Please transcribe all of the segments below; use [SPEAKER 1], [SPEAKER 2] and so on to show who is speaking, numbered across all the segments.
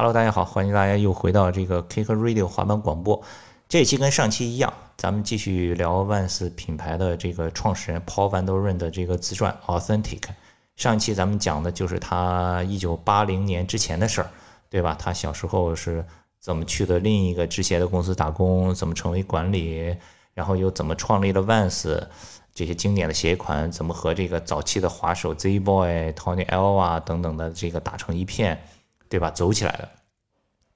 [SPEAKER 1] Hello，大家好，欢迎大家又回到这个 Kick Radio 滑板广播。这期跟上期一样，咱们继续聊 Vans 品牌的这个创始人 Paul Van Doren 的这个自传 Authentic。上期咱们讲的就是他一九八零年之前的事儿，对吧？他小时候是怎么去的另一个制鞋的公司打工，怎么成为管理，然后又怎么创立了 Vans 这些经典的鞋款，怎么和这个早期的滑手 Z Boy、Tony L 啊等等的这个打成一片，对吧？走起来了。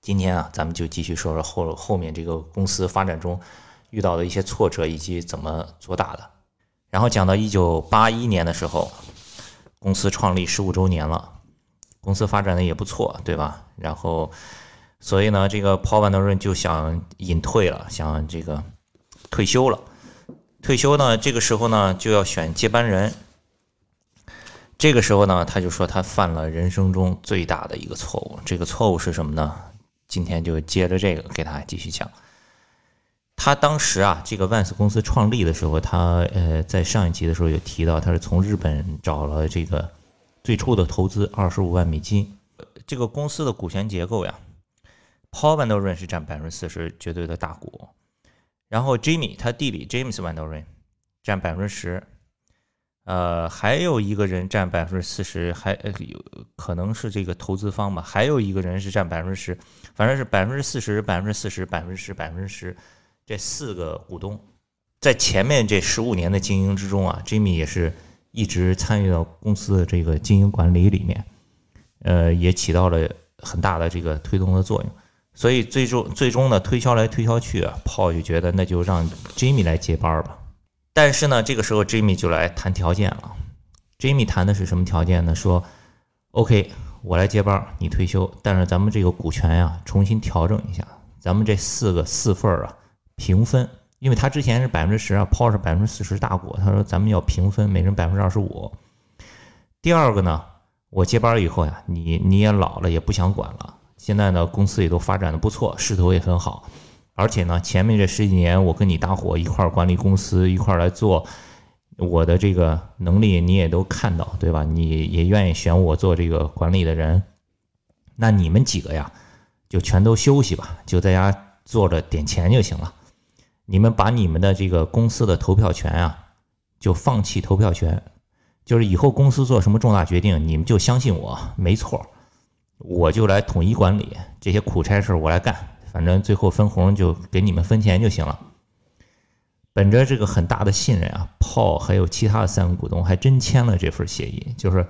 [SPEAKER 1] 今天啊，咱们就继续说说后后面这个公司发展中遇到的一些挫折以及怎么做大的。然后讲到一九八一年的时候。公司创立十五周年了，公司发展的也不错，对吧？然后，所以呢，这个 Paul Van Doren 就想隐退了，想这个退休了。退休呢，这个时候呢就要选接班人。这个时候呢，他就说他犯了人生中最大的一个错误。这个错误是什么呢？今天就接着这个给大家继续讲。他当时啊，这个万斯公司创立的时候，他呃，在上一集的时候有提到，他是从日本找了这个最初的投资二十五万美金。这个公司的股权结构呀，Paul Van Doren 是占百分之四十绝对的大股，然后 Jimmy 他弟弟 James Van Doren 占百分之十，呃，还有一个人占百分之四十，还有可能是这个投资方吧，还有一个人是占百分之十，反正是百分之四十、百分之四十、百分之十、百分之十。这四个股东，在前面这十五年的经营之中啊，Jimmy 也是一直参与到公司的这个经营管理里面，呃，也起到了很大的这个推动的作用。所以最终最终呢，推销来推销去啊，Paul 就觉得那就让 Jimmy 来接班吧。但是呢，这个时候 Jimmy 就来谈条件了。Jimmy 谈的是什么条件呢？说 OK，我来接班，你退休，但是咱们这个股权呀，重新调整一下，咱们这四个四份儿啊。平分，因为他之前是百分之十啊，Paul 是百分之四十大股，他说咱们要平分，每人百分之二十五。第二个呢，我接班以后呀，你你也老了，也不想管了。现在呢，公司也都发展的不错，势头也很好，而且呢，前面这十几年我跟你搭伙一块儿管理公司，一块儿来做，我的这个能力你也都看到，对吧？你也愿意选我做这个管理的人，那你们几个呀，就全都休息吧，就在家坐着点钱就行了。你们把你们的这个公司的投票权啊，就放弃投票权，就是以后公司做什么重大决定，你们就相信我，没错，我就来统一管理这些苦差事，我来干，反正最后分红就给你们分钱就行了。本着这个很大的信任啊，Paul 还有其他的三个股东还真签了这份协议，就是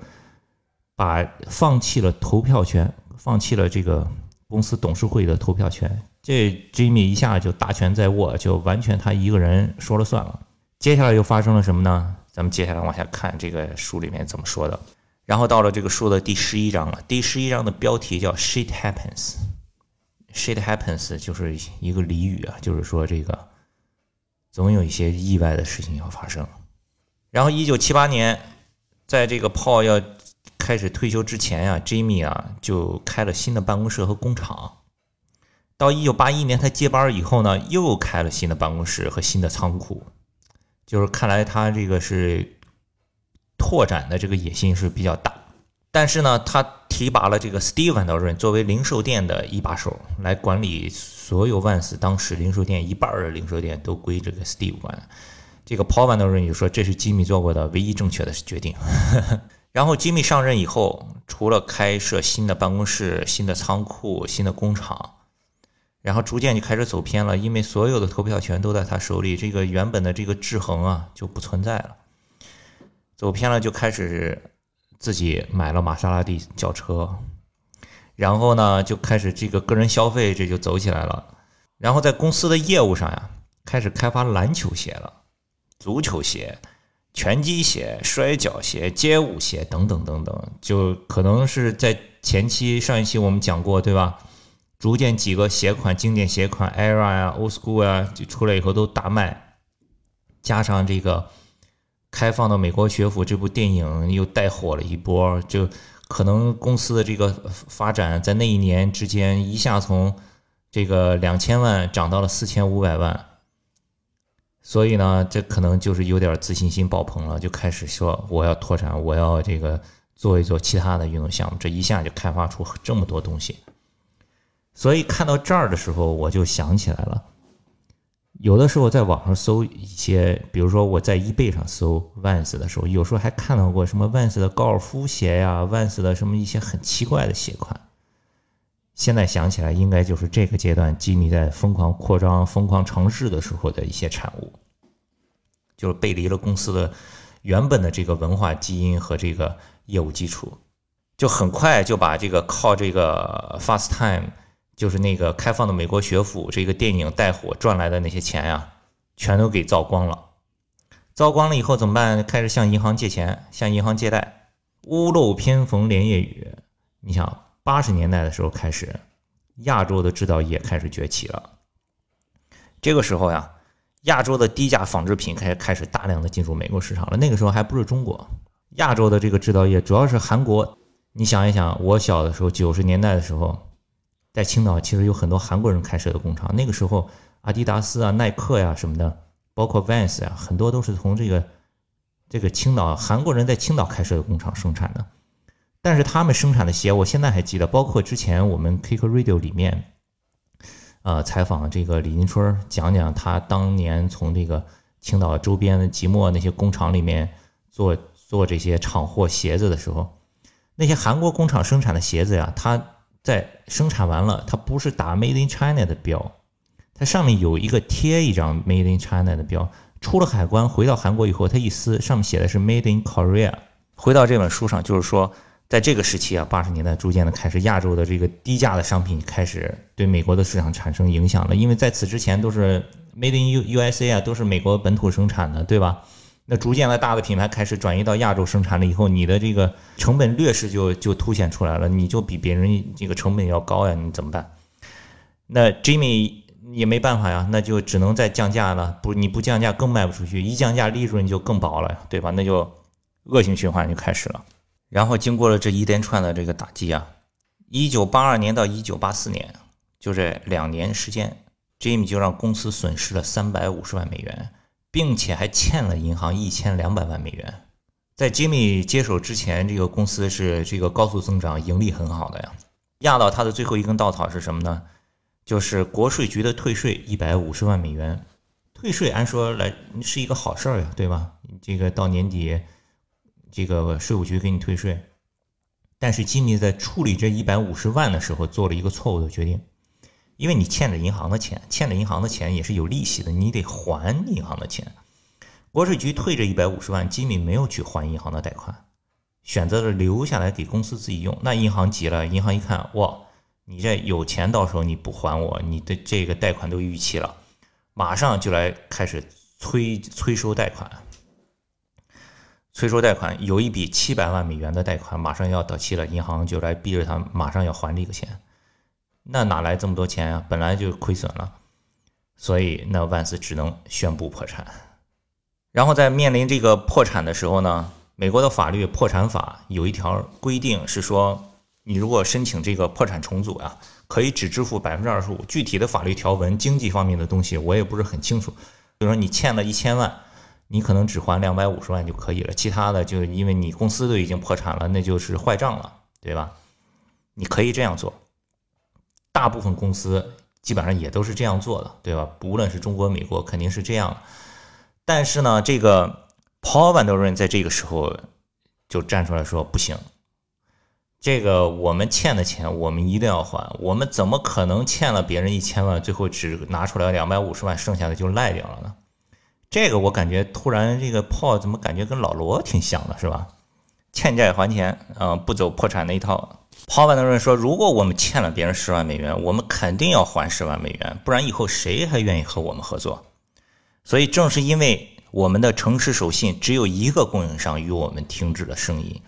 [SPEAKER 1] 把放弃了投票权，放弃了这个公司董事会的投票权。这 Jimmy 一下就大权在握，就完全他一个人说了算了。接下来又发生了什么呢？咱们接下来往下看这个书里面怎么说的。然后到了这个书的第十一章了。第十一章的标题叫 “Shit Happens”。Shit Happens 就是一个俚语啊，就是说这个总有一些意外的事情要发生。然后一九七八年，在这个 Paul 要开始退休之前呀，Jimmy 啊就开了新的办公室和工厂。到一九八一年他接班以后呢，又开了新的办公室和新的仓库，就是看来他这个是拓展的这个野心是比较大。但是呢，他提拔了这个 Steve Van Doren 作为零售店的一把手来管理所有万斯当时零售店一半的零售店都归这个 Steve 管。这个 Paul Van Doren 就说这是吉米做过的唯一正确的决定。然后吉米上任以后，除了开设新的办公室、新的仓库、新的工厂。然后逐渐就开始走偏了，因为所有的投票权都在他手里，这个原本的这个制衡啊就不存在了。走偏了，就开始自己买了玛莎拉蒂轿车，然后呢就开始这个个人消费，这就走起来了。然后在公司的业务上呀，开始开发篮球鞋了、足球鞋、拳击鞋、摔跤鞋、街舞鞋等等等等，就可能是在前期上一期我们讲过，对吧？逐渐几个鞋款，经典鞋款，Era 呀，Old School 啊，就出来以后都大卖，加上这个开放的美国学府这部电影又带火了一波，就可能公司的这个发展在那一年之间一下从这个两千万涨到了四千五百万，所以呢，这可能就是有点自信心爆棚了，就开始说我要拓展，我要这个做一做其他的运动项目，这一下就开发出这么多东西。所以看到这儿的时候，我就想起来了。有的时候在网上搜一些，比如说我在 eBay 上搜 Vans 的时候，有时候还看到过什么 Vans 的高尔夫鞋呀，Vans 的什么一些很奇怪的鞋款。现在想起来，应该就是这个阶段吉米在疯狂扩张、疯狂尝试的时候的一些产物，就是背离了公司的原本的这个文化基因和这个业务基础，就很快就把这个靠这个 Fast Time。就是那个开放的美国学府这个电影带火赚来的那些钱呀，全都给糟光了。糟光了以后怎么办？开始向银行借钱，向银行借贷。屋漏偏逢连夜雨。你想，八十年代的时候开始，亚洲的制造业开始崛起了。这个时候呀，亚洲的低价纺织品开开始大量的进入美国市场了。那个时候还不是中国，亚洲的这个制造业主要是韩国。你想一想，我小的时候，九十年代的时候。在青岛其实有很多韩国人开设的工厂，那个时候阿迪达斯啊、耐克呀什么的，包括 Vans 呀，很多都是从这个这个青岛韩国人在青岛开设的工厂生产的。但是他们生产的鞋，我现在还记得，包括之前我们 Kick Radio 里面，呃，采访这个李金春，讲讲他当年从这个青岛周边的即墨那些工厂里面做做这些厂货鞋子的时候，那些韩国工厂生产的鞋子呀，他。在生产完了，它不是打 Made in China 的标，它上面有一个贴一张 Made in China 的标。出了海关，回到韩国以后，它一撕，上面写的是 Made in Korea。回到这本书上，就是说，在这个时期啊，八十年代逐渐的开始，亚洲的这个低价的商品开始对美国的市场产生影响了，因为在此之前都是 Made in U USA 啊，都是美国本土生产的，对吧？那逐渐的大的品牌开始转移到亚洲生产了以后，你的这个成本劣势就就凸显出来了，你就比别人这个成本要高呀，你怎么办？那 Jimmy 也没办法呀，那就只能再降价了。不，你不降价更卖不出去，一降价利润就更薄了呀，对吧？那就恶性循环就开始了。然后经过了这一连串的这个打击啊，一九八二年到一九八四年，就这两年时间，Jimmy 就让公司损失了三百五十万美元。并且还欠了银行一千两百万美元。在 Jimmy 接手之前，这个公司是这个高速增长，盈利很好的呀。压到他的最后一根稻草是什么呢？就是国税局的退税一百五十万美元。退税按说来是一个好事儿呀，对吧？这个到年底，这个税务局给你退税。但是 Jimmy 在处理这一百五十万的时候，做了一个错误的决定。因为你欠着银行的钱，欠着银行的钱也是有利息的，你得还银行的钱。国税局退这一百五十万，吉米没有去还银行的贷款，选择了留下来给公司自己用。那银行急了，银行一看，哇，你这有钱，到时候你不还我，你的这个贷款都逾期了，马上就来开始催催收贷款。催收贷款有一笔七百万美元的贷款马上要到期了，银行就来逼着他马上要还这个钱。那哪来这么多钱啊？本来就亏损了，所以那万斯只能宣布破产。然后在面临这个破产的时候呢，美国的法律破产法有一条规定是说，你如果申请这个破产重组啊，可以只支付百分之二十五。具体的法律条文、经济方面的东西我也不是很清楚。比如说你欠了一千万，你可能只还两百五十万就可以了，其他的就因为你公司都已经破产了，那就是坏账了，对吧？你可以这样做。大部分公司基本上也都是这样做的，对吧？不论是中国、美国，肯定是这样。但是呢，这个 Paul Van Der n 在这个时候就站出来说：“不行，这个我们欠的钱，我们一定要还。我们怎么可能欠了别人一千万，最后只拿出来两百五十万，剩下的就赖掉了呢？”这个我感觉突然这个 Paul 怎么感觉跟老罗挺像的，是吧？欠债还钱，嗯，不走破产那一套。抛万的人说：“如果我们欠了别人十万美元，我们肯定要还十万美元，不然以后谁还愿意和我们合作？所以正是因为我们的诚实守信，只有一个供应商与我们停止了生意，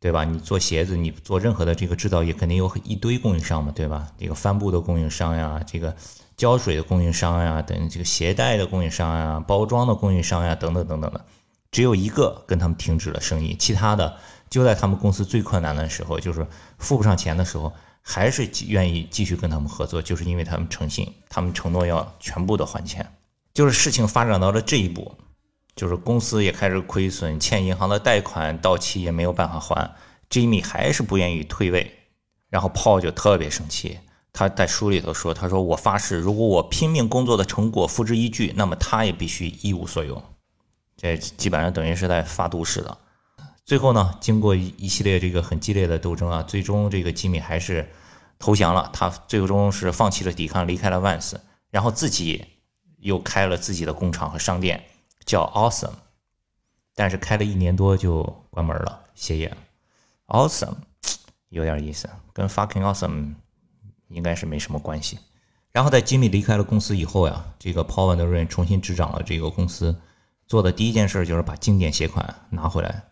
[SPEAKER 1] 对吧？你做鞋子，你做任何的这个制造业，肯定有一堆供应商嘛，对吧？这个帆布的供应商呀，这个胶水的供应商呀，等这个鞋带的供应商呀，包装的供应商呀，等等等等的，只有一个跟他们停止了生意，其他的。”就在他们公司最困难的时候，就是付不上钱的时候，还是愿意继续跟他们合作，就是因为他们诚信，他们承诺要全部的还钱。就是事情发展到了这一步，就是公司也开始亏损，欠银行的贷款到期也没有办法还，Jimmy 还是不愿意退位，然后 Paul 就特别生气，他在书里头说：“他说我发誓，如果我拼命工作的成果付之一炬，那么他也必须一无所有。”这基本上等于是在发毒誓的。最后呢，经过一一系列这个很激烈的斗争啊，最终这个吉米还是投降了。他最终是放弃了抵抗，离开了万斯，然后自己又开了自己的工厂和商店，叫 Awesome。但是开了一年多就关门了，歇业。Awesome 有点意思，跟 Fucking Awesome 应该是没什么关系。然后在吉米离开了公司以后呀，这个 Paul Van Der Ren 重新执掌了这个公司，做的第一件事就是把经典鞋款拿回来。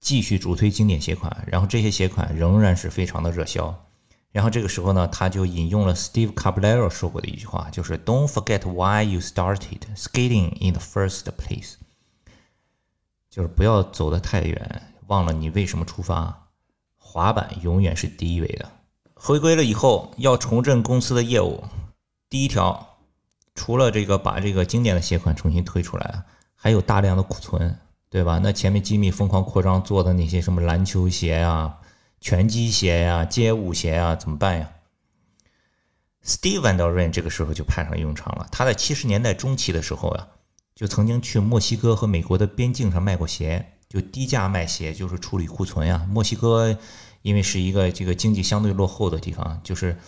[SPEAKER 1] 继续主推经典鞋款，然后这些鞋款仍然是非常的热销。然后这个时候呢，他就引用了 Steve Caballero 说过的一句话，就是 "Don't forget why you started skating in the first place"，就是不要走得太远，忘了你为什么出发。滑板永远是第一位的。回归了以后，要重振公司的业务，第一条，除了这个把这个经典的鞋款重新推出来，还有大量的库存。对吧？那前面吉米疯狂扩张做的那些什么篮球鞋呀、拳击鞋呀、街舞鞋呀，怎么办呀？Steve Van Der Ren 这个时候就派上用场了。他在七十年代中期的时候呀，就曾经去墨西哥和美国的边境上卖过鞋，就低价卖鞋，就是处理库存呀。墨西哥因为是一个这个经济相对落后的地方，就是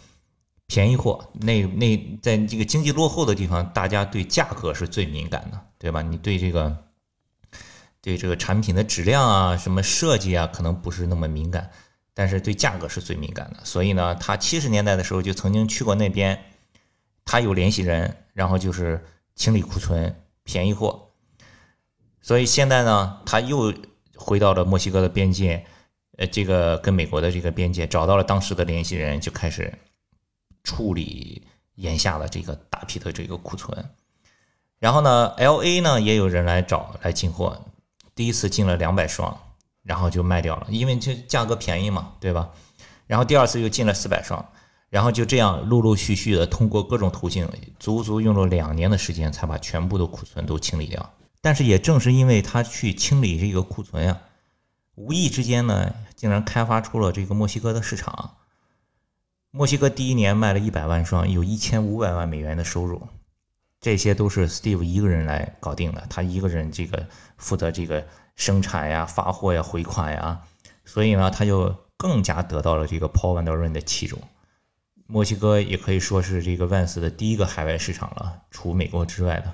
[SPEAKER 1] 便宜货。那那在这个经济落后的地方，大家对价格是最敏感的，对吧？你对这个。对这个产品的质量啊，什么设计啊，可能不是那么敏感，但是对价格是最敏感的。所以呢，他七十年代的时候就曾经去过那边，他有联系人，然后就是清理库存、便宜货。所以现在呢，他又回到了墨西哥的边界，呃，这个跟美国的这个边界，找到了当时的联系人，就开始处理眼下的这个大批的这个库存。然后呢，L A 呢也有人来找来进货。第一次进了两百双，然后就卖掉了，因为这价格便宜嘛，对吧？然后第二次又进了四百双，然后就这样陆陆续续的通过各种途径，足足用了两年的时间才把全部的库存都清理掉。但是也正是因为他去清理这个库存呀，无意之间呢，竟然开发出了这个墨西哥的市场。墨西哥第一年卖了一百万双，有一千五百万美元的收入。这些都是 Steve 一个人来搞定的，他一个人这个负责这个生产呀、发货呀、回款呀，所以呢，他就更加得到了这个 Paul Van Der Ren 的器重。墨西哥也可以说是这个 Vans 的第一个海外市场了，除美国之外的。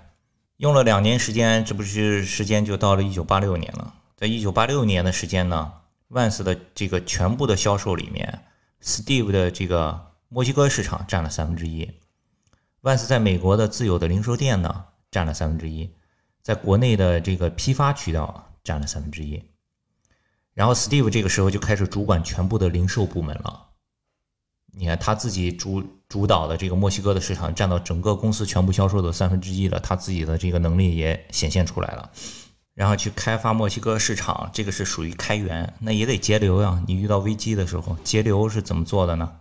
[SPEAKER 1] 用了两年时间，这不是时间就到了1986年了。在1986年的时间呢，Vans 的这个全部的销售里面，Steve 的这个墨西哥市场占了三分之一。万斯在美国的自有的零售店呢，占了三分之一，在国内的这个批发渠道占了三分之一，然后 Steve 这个时候就开始主管全部的零售部门了。你看他自己主主导的这个墨西哥的市场占到整个公司全部销售的三分之一了，他自己的这个能力也显现出来了。然后去开发墨西哥市场，这个是属于开源，那也得节流呀。你遇到危机的时候，节流是怎么做的呢？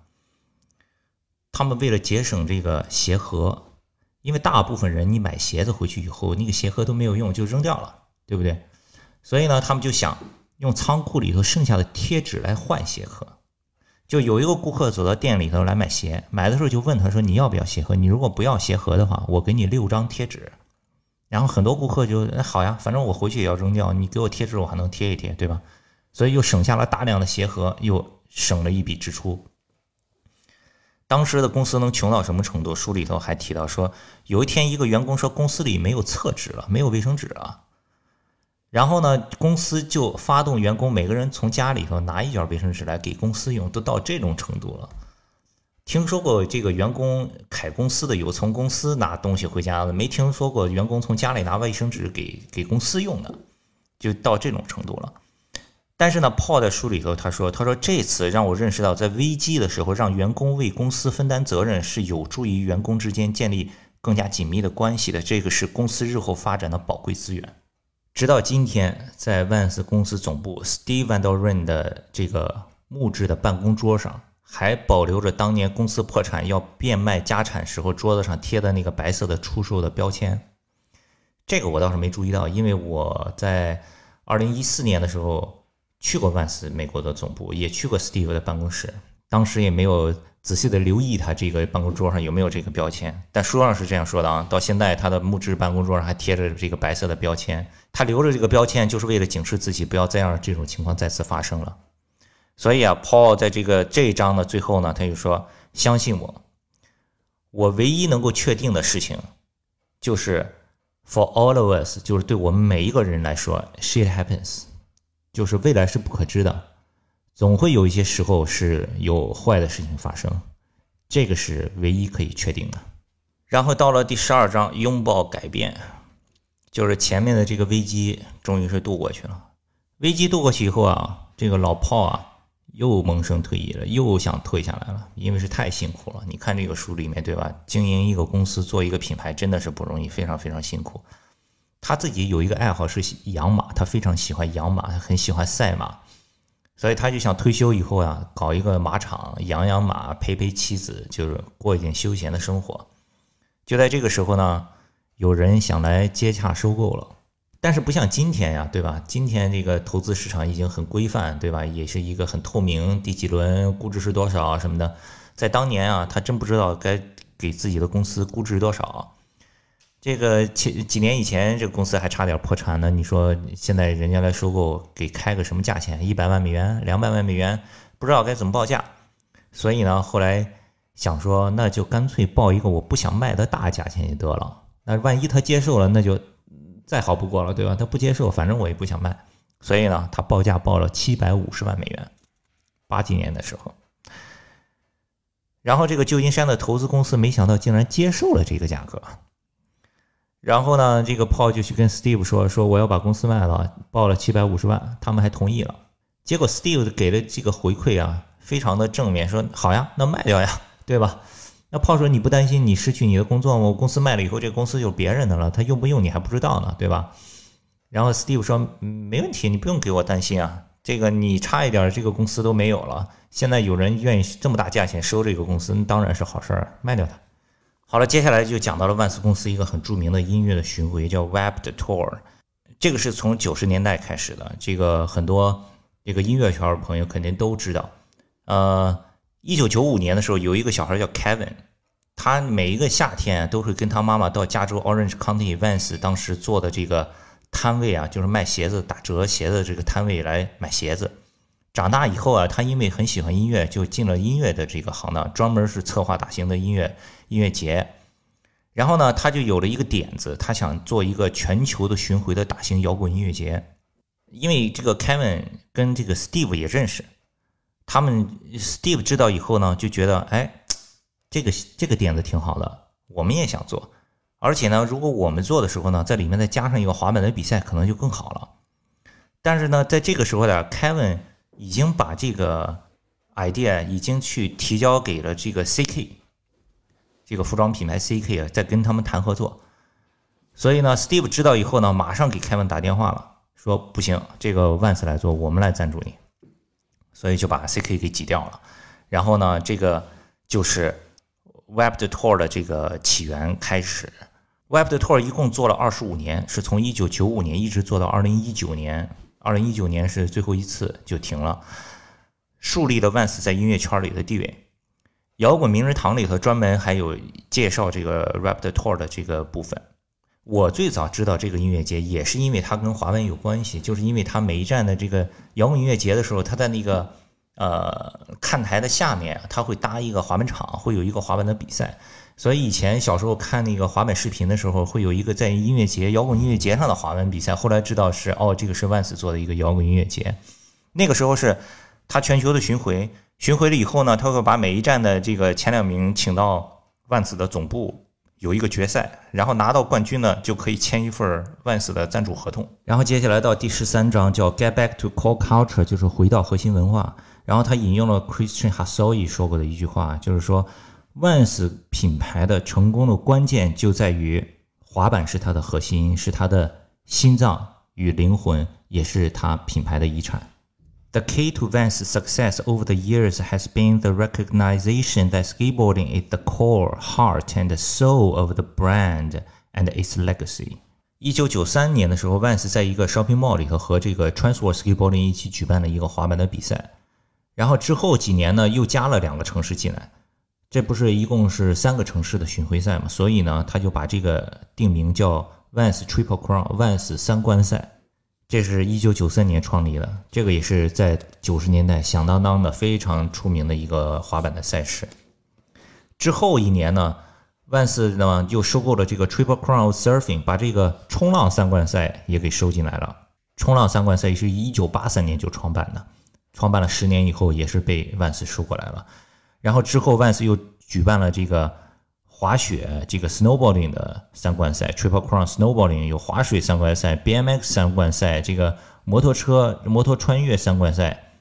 [SPEAKER 1] 他们为了节省这个鞋盒，因为大部分人你买鞋子回去以后，那个鞋盒都没有用，就扔掉了，对不对？所以呢，他们就想用仓库里头剩下的贴纸来换鞋盒。就有一个顾客走到店里头来买鞋，买的时候就问他说：“你要不要鞋盒？你如果不要鞋盒的话，我给你六张贴纸。”然后很多顾客就好呀，反正我回去也要扔掉，你给我贴纸我还能贴一贴，对吧？所以又省下了大量的鞋盒，又省了一笔支出。当时的公司能穷到什么程度？书里头还提到说，有一天一个员工说公司里没有厕纸了，没有卫生纸了。然后呢，公司就发动员工每个人从家里头拿一卷卫生纸来给公司用，都到这种程度了。听说过这个员工开公司的有从公司拿东西回家的，没听说过员工从家里拿卫生纸给给公司用的，就到这种程度了。但是呢，Paul 在书里头他说：“他说这次让我认识到，在危机的时候，让员工为公司分担责任是有助于员工之间建立更加紧密的关系的。这个是公司日后发展的宝贵资源。”直到今天，在万斯公司总部，Steve Van Der Ren 的这个木质的办公桌上，还保留着当年公司破产要变卖家产时候桌子上贴的那个白色的出售的标签。这个我倒是没注意到，因为我在二零一四年的时候。去过万斯美国的总部，也去过 Steve 的办公室，当时也没有仔细的留意他这个办公桌上有没有这个标签，但书上是这样说的啊。到现在他的木质办公桌上还贴着这个白色的标签，他留着这个标签就是为了警示自己不要再让这种情况再次发生了。所以啊，Paul 在这个这一章的最后呢，他就说：“相信我，我唯一能够确定的事情就是。” For all of us，就是对我们每一个人来说，shit happens，就是未来是不可知的，总会有一些时候是有坏的事情发生，这个是唯一可以确定的。然后到了第十二章，拥抱改变，就是前面的这个危机终于是度过去了。危机度过去以后啊，这个老炮啊。又萌生退役了，又想退下来了，因为是太辛苦了。你看这个书里面，对吧？经营一个公司，做一个品牌，真的是不容易，非常非常辛苦。他自己有一个爱好是养马，他非常喜欢养马，他很喜欢赛马，所以他就想退休以后啊，搞一个马场，养养马，陪陪妻子，就是过一点休闲的生活。就在这个时候呢，有人想来接洽收购了。但是不像今天呀，对吧？今天这个投资市场已经很规范，对吧？也是一个很透明，第几轮估值是多少什么的。在当年啊，他真不知道该给自己的公司估值多少。这个几几年以前，这个公司还差点破产呢。你说现在人家来收购，给开个什么价钱？一百万美元，两百万美元，不知道该怎么报价。所以呢，后来想说，那就干脆报一个我不想卖的大价钱就得了。那万一他接受了，那就。再好不过了，对吧？他不接受，反正我也不想卖，所以呢，他报价报了七百五十万美元，八几年的时候。然后这个旧金山的投资公司没想到竟然接受了这个价格，然后呢，这个 Paul 就去跟 Steve 说，说我要把公司卖了，报了七百五十万，他们还同意了。结果 Steve 给了这个回馈啊，非常的正面，说好呀，那卖掉呀，对吧？那炮说你不担心你失去你的工作吗？我公司卖了以后，这个公司就是别人的了，他用不用你还不知道呢，对吧？然后 Steve 说没问题，你不用给我担心啊，这个你差一点这个公司都没有了，现在有人愿意这么大价钱收这个公司，那当然是好事儿，卖掉它。好了，接下来就讲到了万斯公司一个很著名的音乐的巡回，叫 Web 的 Tour，这个是从九十年代开始的，这个很多这个音乐圈的朋友肯定都知道，呃。一九九五年的时候，有一个小孩叫 Kevin，他每一个夏天都会跟他妈妈到加州 Orange County Vance 当时做的这个摊位啊，就是卖鞋子打折鞋子这个摊位来买鞋子。长大以后啊，他因为很喜欢音乐，就进了音乐的这个行当，专门是策划大型的音乐音乐节。然后呢，他就有了一个点子，他想做一个全球的巡回的大型摇滚音乐节。因为这个 Kevin 跟这个 Steve 也认识。他们 Steve 知道以后呢，就觉得哎，这个这个点子挺好的，我们也想做。而且呢，如果我们做的时候呢，在里面再加上一个滑板的比赛，可能就更好了。但是呢，在这个时候呢，Kevin 已经把这个 idea 已经去提交给了这个 CK 这个服装品牌 CK 啊，在跟他们谈合作。所以呢，Steve 知道以后呢，马上给 Kevin 打电话了，说不行，这个万斯来做，我们来赞助你。所以就把 CK 给挤掉了，然后呢，这个就是 Web 的 Tour 的这个起源开始。Web 的 Tour 一共做了二十五年，是从一九九五年一直做到二零一九年，二零一九年是最后一次就停了，树立了万斯在音乐圈里的地位。摇滚名人堂里头专门还有介绍这个 Web 的 Tour 的这个部分。我最早知道这个音乐节，也是因为它跟滑板有关系，就是因为它每一站的这个摇滚音乐节的时候，它在那个呃看台的下面，它会搭一个滑板场，会有一个滑板的比赛。所以以前小时候看那个滑板视频的时候，会有一个在音乐节、摇滚音乐节上的滑板比赛。后来知道是哦，这个是万斯做的一个摇滚音乐节。那个时候是他全球的巡回，巡回了以后呢，他会把每一站的这个前两名请到万斯的总部。有一个决赛，然后拿到冠军呢，就可以签一份万斯的赞助合同。然后接下来到第十三章叫 Get Back to Core Culture，就是回到核心文化。然后他引用了 Christian Hassoi 说过的一句话，就是说万斯品牌的成功的关键就在于滑板是它的核心，是它的心脏与灵魂，也是它品牌的遗产。The key to Vans' success over the years has been the recognition that skateboarding is the core, heart, and soul of the brand and its legacy. 一九九三年的时候，Vans 在一个 shopping mall 里头和这个 Transworld Skateboarding 一起举办了一个滑板的比赛。然后之后几年呢，又加了两个城市进来，这不是一共是三个城市的巡回赛嘛？所以呢，他就把这个定名叫 Vans Triple Crown，Vans 三冠赛。这是一九九三年创立的，这个也是在九十年代响当当的非常出名的一个滑板的赛事。之后一年呢，万斯呢又收购了这个 Triple Crown Surfing，把这个冲浪三冠赛也给收进来了。冲浪三冠赛是一九八三年就创办的，创办了十年以后也是被万斯收过来了。然后之后万斯又举办了这个。滑雪这个 snowboarding 的三冠赛，Triple Crown snowboarding 有滑水三冠赛，BMX 三冠赛，这个摩托车摩托穿越三冠赛，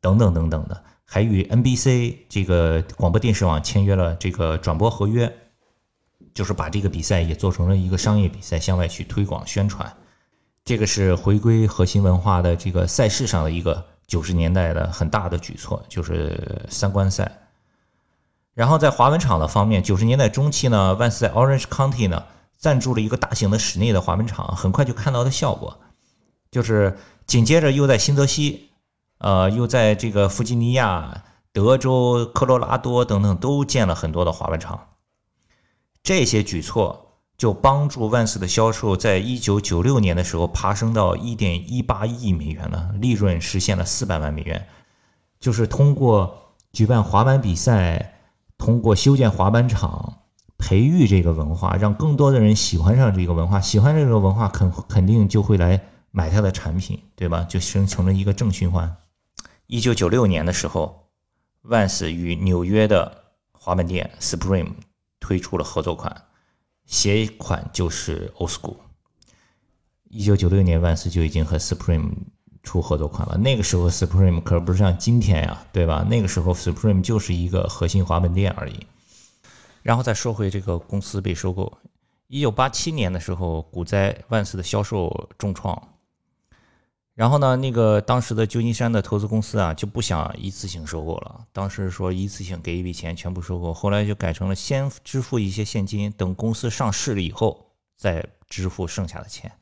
[SPEAKER 1] 等等等等的，还与 NBC 这个广播电视网签约了这个转播合约，就是把这个比赛也做成了一个商业比赛，向外去推广宣传。这个是回归核心文化的这个赛事上的一个九十年代的很大的举措，就是三冠赛。然后在滑板场的方面，九十年代中期呢，万斯在 Orange County 呢赞助了一个大型的室内的滑板场，很快就看到的效果，就是紧接着又在新泽西，呃，又在这个弗吉尼亚、德州、科罗拉多等等都建了很多的滑板场。这些举措就帮助万斯的销售在一九九六年的时候爬升到一点一八亿美元了，利润实现了四百万美元，就是通过举办滑板比赛。通过修建滑板场，培育这个文化，让更多的人喜欢上这个文化，喜欢这个文化，肯肯定就会来买它的产品，对吧？就形成了一个正循环。一九九六年的时候，Vans 与纽约的滑板店 Supreme 推出了合作款，鞋款就是 Old School。一九九六年，Vans 就已经和 Supreme。出合作款了，那个时候 Supreme 可不是像今天呀，对吧？那个时候 Supreme 就是一个核心滑板店而已。然后再说回这个公司被收购，一九八七年的时候，股灾，万斯的销售重创。然后呢，那个当时的旧金山的投资公司啊，就不想一次性收购了。当时说一次性给一笔钱全部收购，后来就改成了先支付一些现金，等公司上市了以后再支付剩下的钱。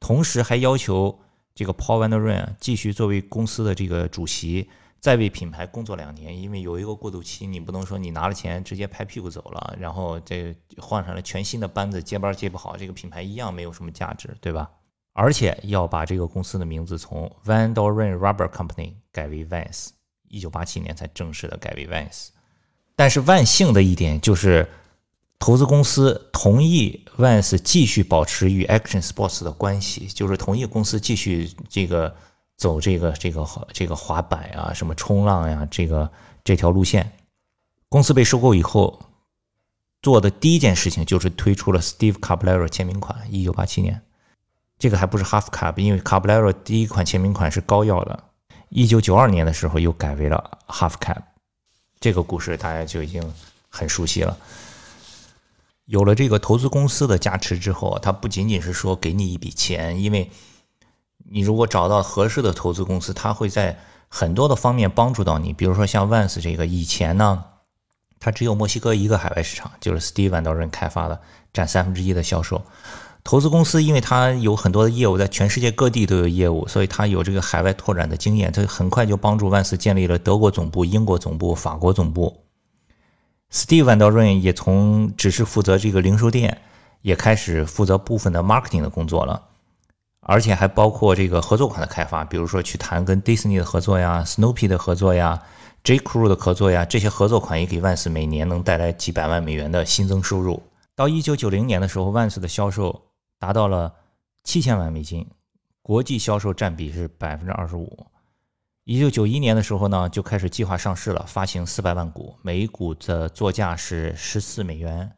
[SPEAKER 1] 同时还要求。这个 Paul Van Der r e n 继续作为公司的这个主席，再为品牌工作两年，因为有一个过渡期，你不能说你拿了钱直接拍屁股走了，然后这换上了全新的班子接班接不好，这个品牌一样没有什么价值，对吧？而且要把这个公司的名字从 Van Der r e n Rubber Company 改为 Vans，一九八七年才正式的改为 Vans。但是万幸的一点就是。投资公司同意 Vans 继续保持与 Action Sports 的关系，就是同意公司继续这个走这个这个这个滑板啊，什么冲浪呀，这个这条路线。公司被收购以后，做的第一件事情就是推出了 Steve Caballero 签名款，一九八七年。这个还不是 Half Cab，因为 Caballero 第一款签名款是高腰的。一九九二年的时候又改为了 Half Cab，这个故事大家就已经很熟悉了。有了这个投资公司的加持之后，它不仅仅是说给你一笔钱，因为你如果找到合适的投资公司，它会在很多的方面帮助到你。比如说像 Vans 这个，以前呢，它只有墨西哥一个海外市场，就是 Steve Van Der 开发的，占三分之一的销售。投资公司因为它有很多的业务，在全世界各地都有业务，所以它有这个海外拓展的经验，它很快就帮助万斯建立了德国总部、英国总部、法国总部。Steve Van Der n 也从只是负责这个零售店，也开始负责部分的 marketing 的工作了，而且还包括这个合作款的开发，比如说去谈跟 Disney 的合作呀、Snoopy 的合作呀、J Crew 的合作呀，这些合作款也给万斯每年能带来几百万美元的新增收入。到一九九零年的时候，万斯的销售达到了七千万美金，国际销售占比是百分之二十五。一九九一年的时候呢，就开始计划上市了，发行四百万股，每股的作价是十四美元。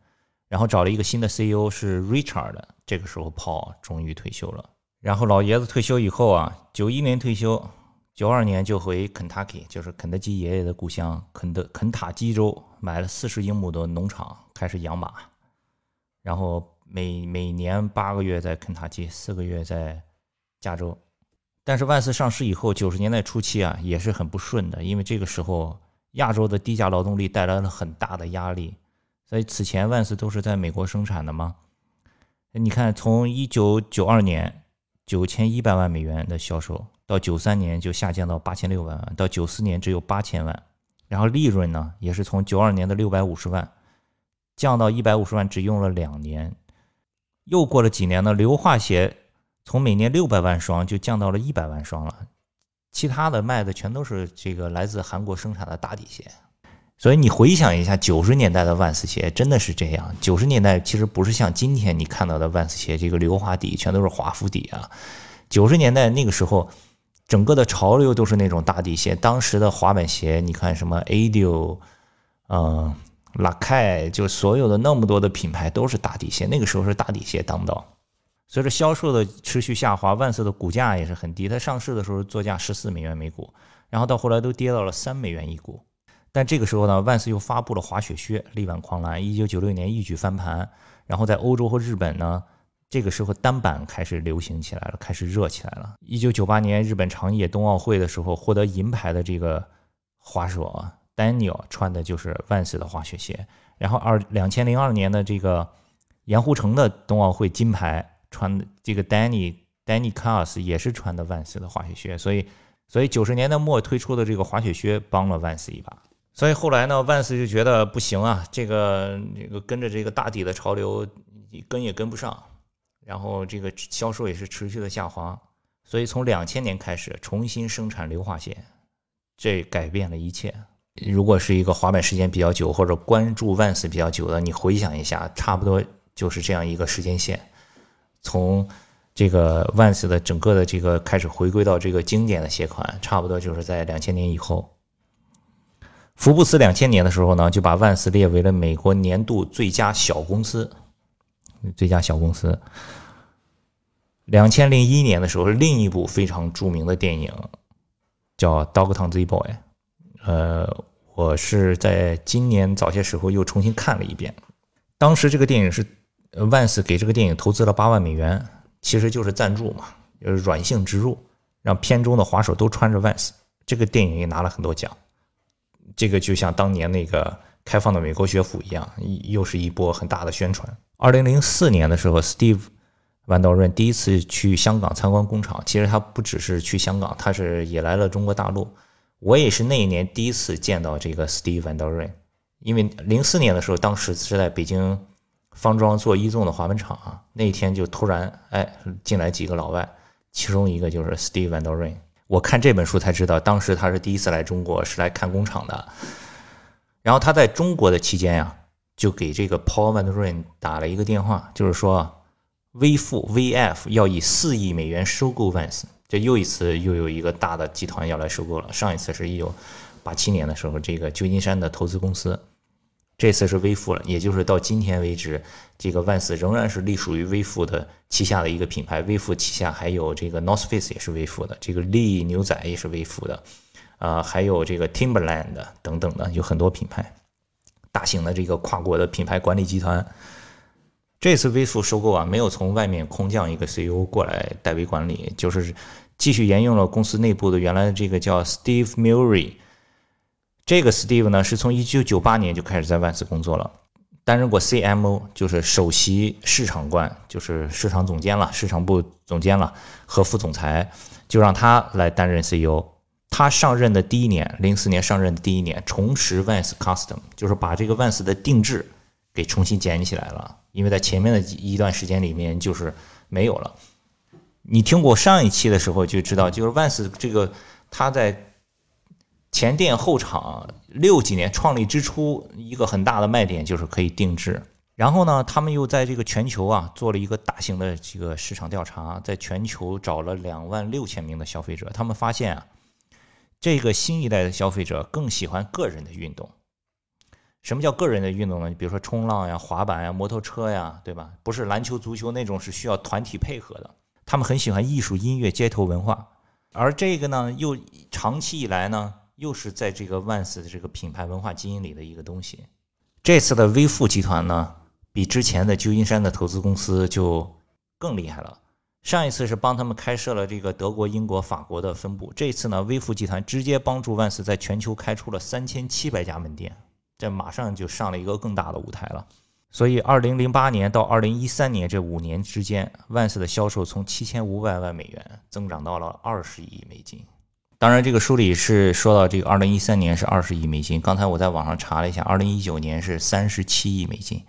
[SPEAKER 1] 然后找了一个新的 CEO 是 Richard，这个时候 Paul 终于退休了。然后老爷子退休以后啊，九一年退休，九二年就回 Kentucky，就是肯德基爷爷的故乡肯德肯塔基州，买了四十英亩的农场，开始养马。然后每每年八个月在肯塔基，四个月在加州。但是万斯上市以后，九十年代初期啊，也是很不顺的，因为这个时候亚洲的低价劳动力带来了很大的压力。所以此前万斯都是在美国生产的嘛。你看，从一九九二年九千一百万美元的销售，到九三年就下降到八千六百万，到九四年只有八千万。然后利润呢，也是从九二年的六百五十万降到一百五十万，只用了两年。又过了几年呢，硫化鞋从每年六百万双就降到了一百万双了。其他的卖的全都是这个来自韩国生产的打底鞋。所以你回想一下九十年代的万斯鞋，真的是这样。九十年代其实不是像今天你看到的万斯鞋，这个硫化底全都是华夫底啊。九十年代那个时候。整个的潮流都是那种大底鞋，当时的滑板鞋，你看什么 Adidas，嗯，拉凯，就所有的那么多的品牌都是大底鞋。那个时候是大底鞋当道。随着销售的持续下滑，万斯的股价也是很低。它上市的时候作价十四美元每股，然后到后来都跌到了三美元一股。但这个时候呢，万斯又发布了滑雪靴，力挽狂澜，一九九六年一举翻盘。然后在欧洲和日本呢。这个时候单板开始流行起来了，开始热起来了。一九九八年日本长野冬奥会的时候，获得银牌的这个滑手 Daniel 穿的就是万斯的滑雪鞋。然后二两千零二年的这个盐湖城的冬奥会金牌，穿的这个 Danny Danny Cars 也是穿的万斯的滑雪靴。所以，所以九十年代末推出的这个滑雪靴帮了万斯一把。所以后来呢，万斯就觉得不行啊，这个这个跟着这个大底的潮流，跟也跟不上。然后这个销售也是持续的下滑，所以从两千年开始重新生产硫化鞋，这改变了一切。如果是一个滑板时间比较久或者关注万斯比较久的，你回想一下，差不多就是这样一个时间线。从这个万斯的整个的这个开始回归到这个经典的鞋款，差不多就是在两千年以后。福布斯两千年的时候呢，就把万斯列为了美国年度最佳小公司。最佳小公司。两千零一年的时候，另一部非常著名的电影叫《Dogtown Z Boy》。呃，我是在今年早些时候又重新看了一遍。当时这个电影是万斯给这个电影投资了八万美元，其实就是赞助嘛，就是软性植入，让片中的滑手都穿着万斯。这个电影也拿了很多奖。这个就像当年那个开放的美国学府一样，又是一波很大的宣传。二零零四年的时候，Steve 万道润第一次去香港参观工厂。其实他不只是去香港，他是也来了中国大陆。我也是那一年第一次见到这个 Steve 万道润，因为零四年的时候，当时是在北京方庄做一纵的滑板厂啊。那天就突然哎进来几个老外，其中一个就是 Steve 万道润。我看这本书才知道，当时他是第一次来中国，是来看工厂的。然后他在中国的期间呀。就给这个 Paul Van Ryn 打了一个电话，就是说，微富 VF 要以四亿美元收购 Vans，这又一次又有一个大的集团要来收购了。上一次是一九八七年的时候，这个旧金山的投资公司，这次是微富了。也就是到今天为止，这个 Vans 仍然是隶属于微富的旗下的一个品牌。微富旗下还有这个 North Face 也是微富的，这个利牛仔也是微富的，啊，还有这个 Timberland 等等的，有很多品牌。大型的这个跨国的品牌管理集团，这次微富收购啊，没有从外面空降一个 CEO 过来代为管理，就是继续沿用了公司内部的原来的这个叫 Steve Murray。这个 Steve 呢，是从一九九八年就开始在万斯工作了，担任过 CMO，就是首席市场官，就是市场总监了，市场部总监了和副总裁，就让他来担任 CEO。他上任的第一年，零四年上任的第一年，重拾 Vans Custom，就是把这个 Vans 的定制给重新捡起来了。因为在前面的一段时间里面，就是没有了。你听过上一期的时候就知道，就是 Vans 这个他在前店后厂六几年创立之初，一个很大的卖点就是可以定制。然后呢，他们又在这个全球啊做了一个大型的这个市场调查，在全球找了两万六千名的消费者，他们发现啊。这个新一代的消费者更喜欢个人的运动。什么叫个人的运动呢？你比如说冲浪呀、滑板呀、摩托车呀，对吧？不是篮球、足球那种是需要团体配合的。他们很喜欢艺术、音乐、街头文化，而这个呢，又长期以来呢，又是在这个万斯的这个品牌文化基因里的一个东西。这次的微富集团呢，比之前的旧金山的投资公司就更厉害了。上一次是帮他们开设了这个德国、英国、法国的分部，这次呢，微富集团直接帮助万斯在全球开出了三千七百家门店，这马上就上了一个更大的舞台了。所以，二零零八年到二零一三年这五年之间，Vans 的销售从七千五百万美元增长到了二十亿美金。当然，这个书里是说到这个二零一三年是二十亿美金。刚才我在网上查了一下，二零一九年是三十七亿美金。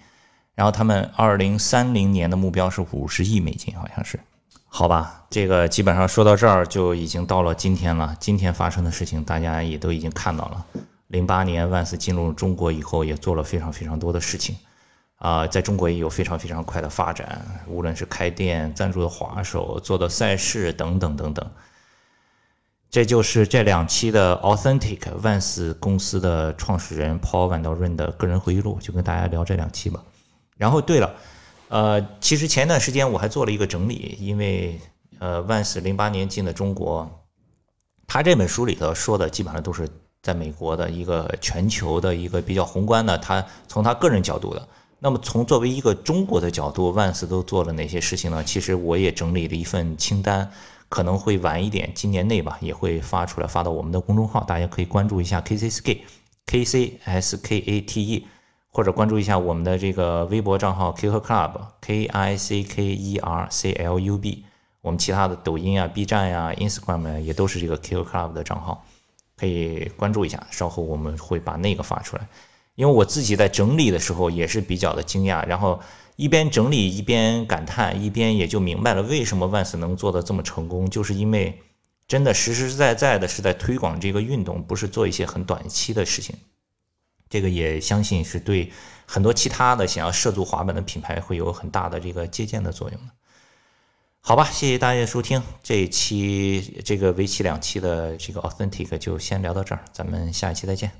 [SPEAKER 1] 然后他们二零三零年的目标是五十亿美金，好像是。好吧，这个基本上说到这儿就已经到了今天了。今天发生的事情大家也都已经看到了。零八年万斯进入中国以后，也做了非常非常多的事情。啊，在中国也有非常非常快的发展，无论是开店、赞助的滑手、做的赛事等等等等。这就是这两期的 Authentic 万斯公司的创始人 Paul Van Doren 的个人回忆录，就跟大家聊这两期吧。然后，对了，呃，其实前段时间我还做了一个整理，因为呃，万斯零八年进的中国，他这本书里头说的基本上都是在美国的一个全球的一个比较宏观的，他从他个人角度的。那么从作为一个中国的角度，万斯都做了哪些事情呢？其实我也整理了一份清单，可能会晚一点，今年内吧也会发出来，发到我们的公众号，大家可以关注一下 K C S K，K C S K A T E，或者关注一下我们的这个微博账号 Kick Club，K I C K E R C L U B，我们其他的抖音啊、B 站呀、Instagram 也都是这个 Kick Club 的账号，可以关注一下，稍后我们会把那个发出来。因为我自己在整理的时候也是比较的惊讶，然后一边整理一边感叹，一边也就明白了为什么万斯能做的这么成功，就是因为真的实实在在的是在推广这个运动，不是做一些很短期的事情。这个也相信是对很多其他的想要涉足滑板的品牌会有很大的这个借鉴的作用的。好吧，谢谢大家收听这一期这个为期两期的这个 Authentic 就先聊到这儿，咱们下一期再见。